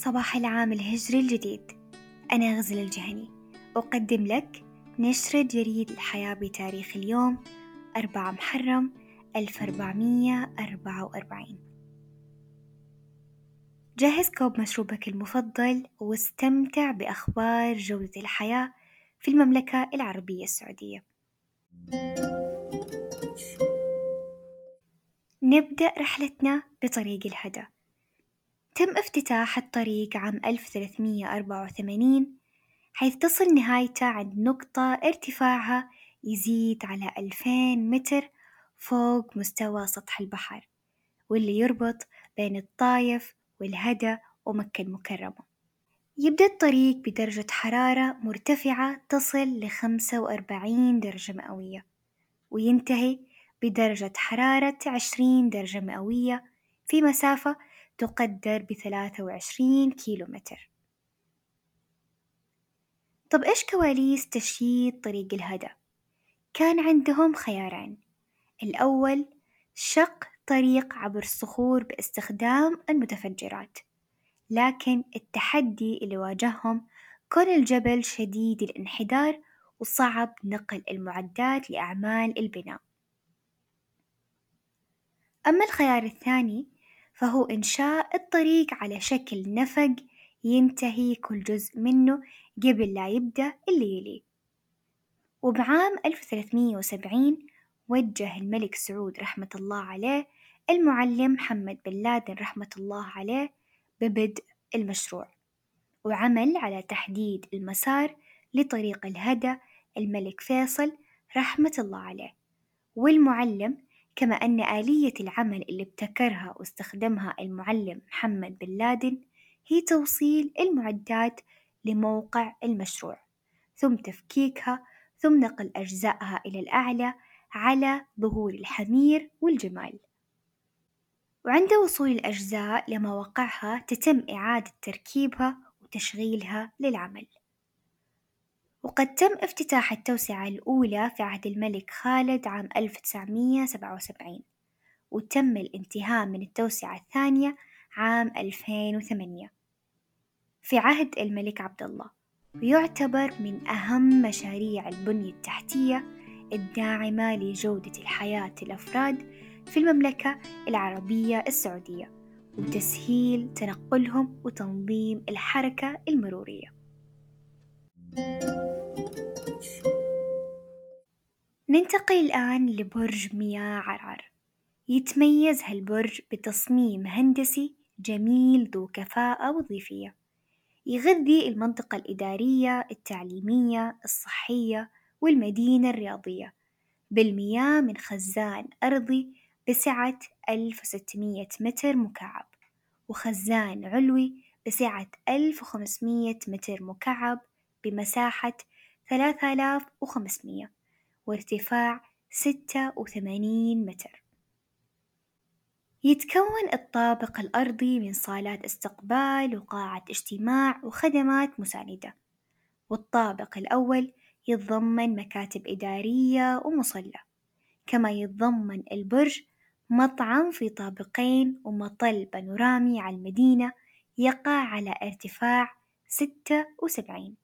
صباح العام الهجري الجديد. أنا غزل الجهني. أقدم لك نشرة جريد الحياة بتاريخ اليوم أربعة محرم ألف أربعمية أربعة وأربعين. جهز كوب مشروبك المفضل واستمتع بأخبار جودة الحياة في المملكة العربية السعودية. نبدأ رحلتنا بطريق الهدى. تم افتتاح الطريق عام 1384 حيث تصل نهايته عند نقطة ارتفاعها يزيد على 2000 متر فوق مستوى سطح البحر واللي يربط بين الطايف والهدى ومكة المكرمة. يبدأ الطريق بدرجة حرارة مرتفعة تصل لخمسة وأربعين درجة مئوية وينتهي بدرجة حرارة عشرين درجة مئوية في مسافة تقدر بثلاثة وعشرين كيلو متر طب إيش كواليس تشييد طريق الهدى؟ كان عندهم خيارين. الأول شق طريق عبر الصخور باستخدام المتفجرات لكن التحدي اللي واجههم كون الجبل شديد الانحدار وصعب نقل المعدات لأعمال البناء. أما الخيار الثاني فهو إنشاء الطريق على شكل نفق ينتهي كل جزء منه قبل لا يبدأ اللي يليه وبعام 1370 وجه الملك سعود رحمة الله عليه المعلم محمد بن لادن رحمة الله عليه ببدء المشروع وعمل على تحديد المسار لطريق الهدى الملك فيصل رحمة الله عليه والمعلم كما أن آلية العمل اللي ابتكرها واستخدمها المعلم محمد بن لادن هي توصيل المعدات لموقع المشروع ثم تفكيكها ثم نقل أجزائها إلى الأعلى على ظهور الحمير والجمال. وعند وصول الأجزاء لمواقعها تتم إعادة تركيبها وتشغيلها للعمل. وقد تم افتتاح التوسعة الأولى في عهد الملك خالد عام 1977 وتم الانتهاء من التوسعة الثانية عام 2008 في عهد الملك عبد الله ويعتبر من أهم مشاريع البنية التحتية الداعمة لجودة الحياة الأفراد في المملكة العربية السعودية وتسهيل تنقلهم وتنظيم الحركة المرورية. ننتقل الآن لبرج مياه عرعر. يتميز هالبرج بتصميم هندسي جميل ذو كفاءة وظيفية. يغذي المنطقة الإدارية التعليمية الصحية والمدينة الرياضية. بالمياه من خزان أرضي بسعة ألف وستمية متر مكعب وخزان علوي بسعة ألف وخمسمية متر مكعب بمساحة ثلاثة آلاف وخمسمية. وارتفاع ستة وثمانين متر. يتكون الطابق الأرضي من صالات استقبال وقاعة اجتماع وخدمات مساندة والطابق الأول يتضمن مكاتب إدارية ومصلى كما يتضمن البرج مطعم في طابقين ومطل بانورامي على المدينة يقع على ارتفاع ستة وسبعين.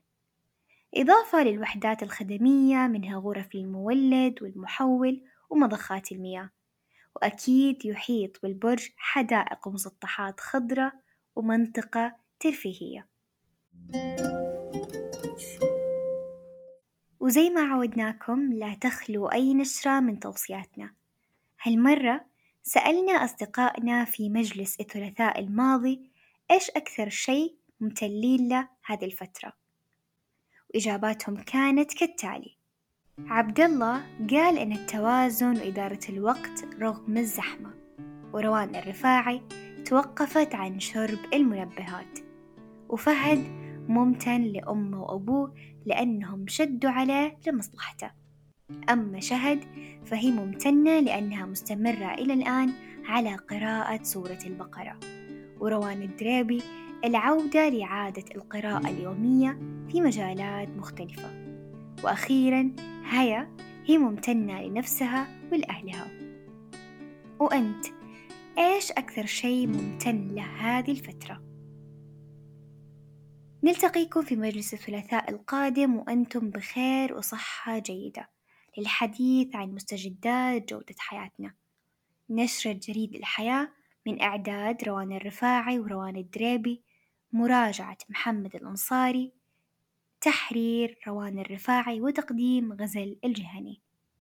إضافة للوحدات الخدمية منها غرف المولد والمحول ومضخات المياه. وأكيد يحيط بالبرج حدائق ومسطحات خضراء ومنطقة ترفيهية. وزي ما عودناكم لا تخلو أي نشرة من توصياتنا. هالمرة سألنا أصدقائنا في مجلس الثلاثاء الماضي إيش أكثر شيء ممتلين له هذه الفترة. وإجاباتهم كانت كالتالي. عبد الله قال إن التوازن وإدارة الوقت رغم الزحمة وروان الرفاعي توقفت عن شرب المنبهات. وفهد ممتن لأمه وأبوه لأنهم شدوا عليه لمصلحته. أما شهد فهي ممتنة لأنها مستمرة إلى الآن على قراءة سورة البقرة. وروان الدريبي العودة لعادة القراءة اليومية في مجالات مختلفة. وأخيرا هيا هي ممتنة لنفسها ولأهلها. وأنت إيش أكثر شيء ممتن له هذه الفترة؟ نلتقيكم في مجلس الثلاثاء القادم وأنتم بخير وصحة جيدة للحديث عن مستجدات جودة حياتنا. نشرة جريد الحياة من إعداد روان الرفاعي وروان الدريبي مراجعة محمد الأنصاري تحرير روان الرفاعي وتقديم غزل الجهني.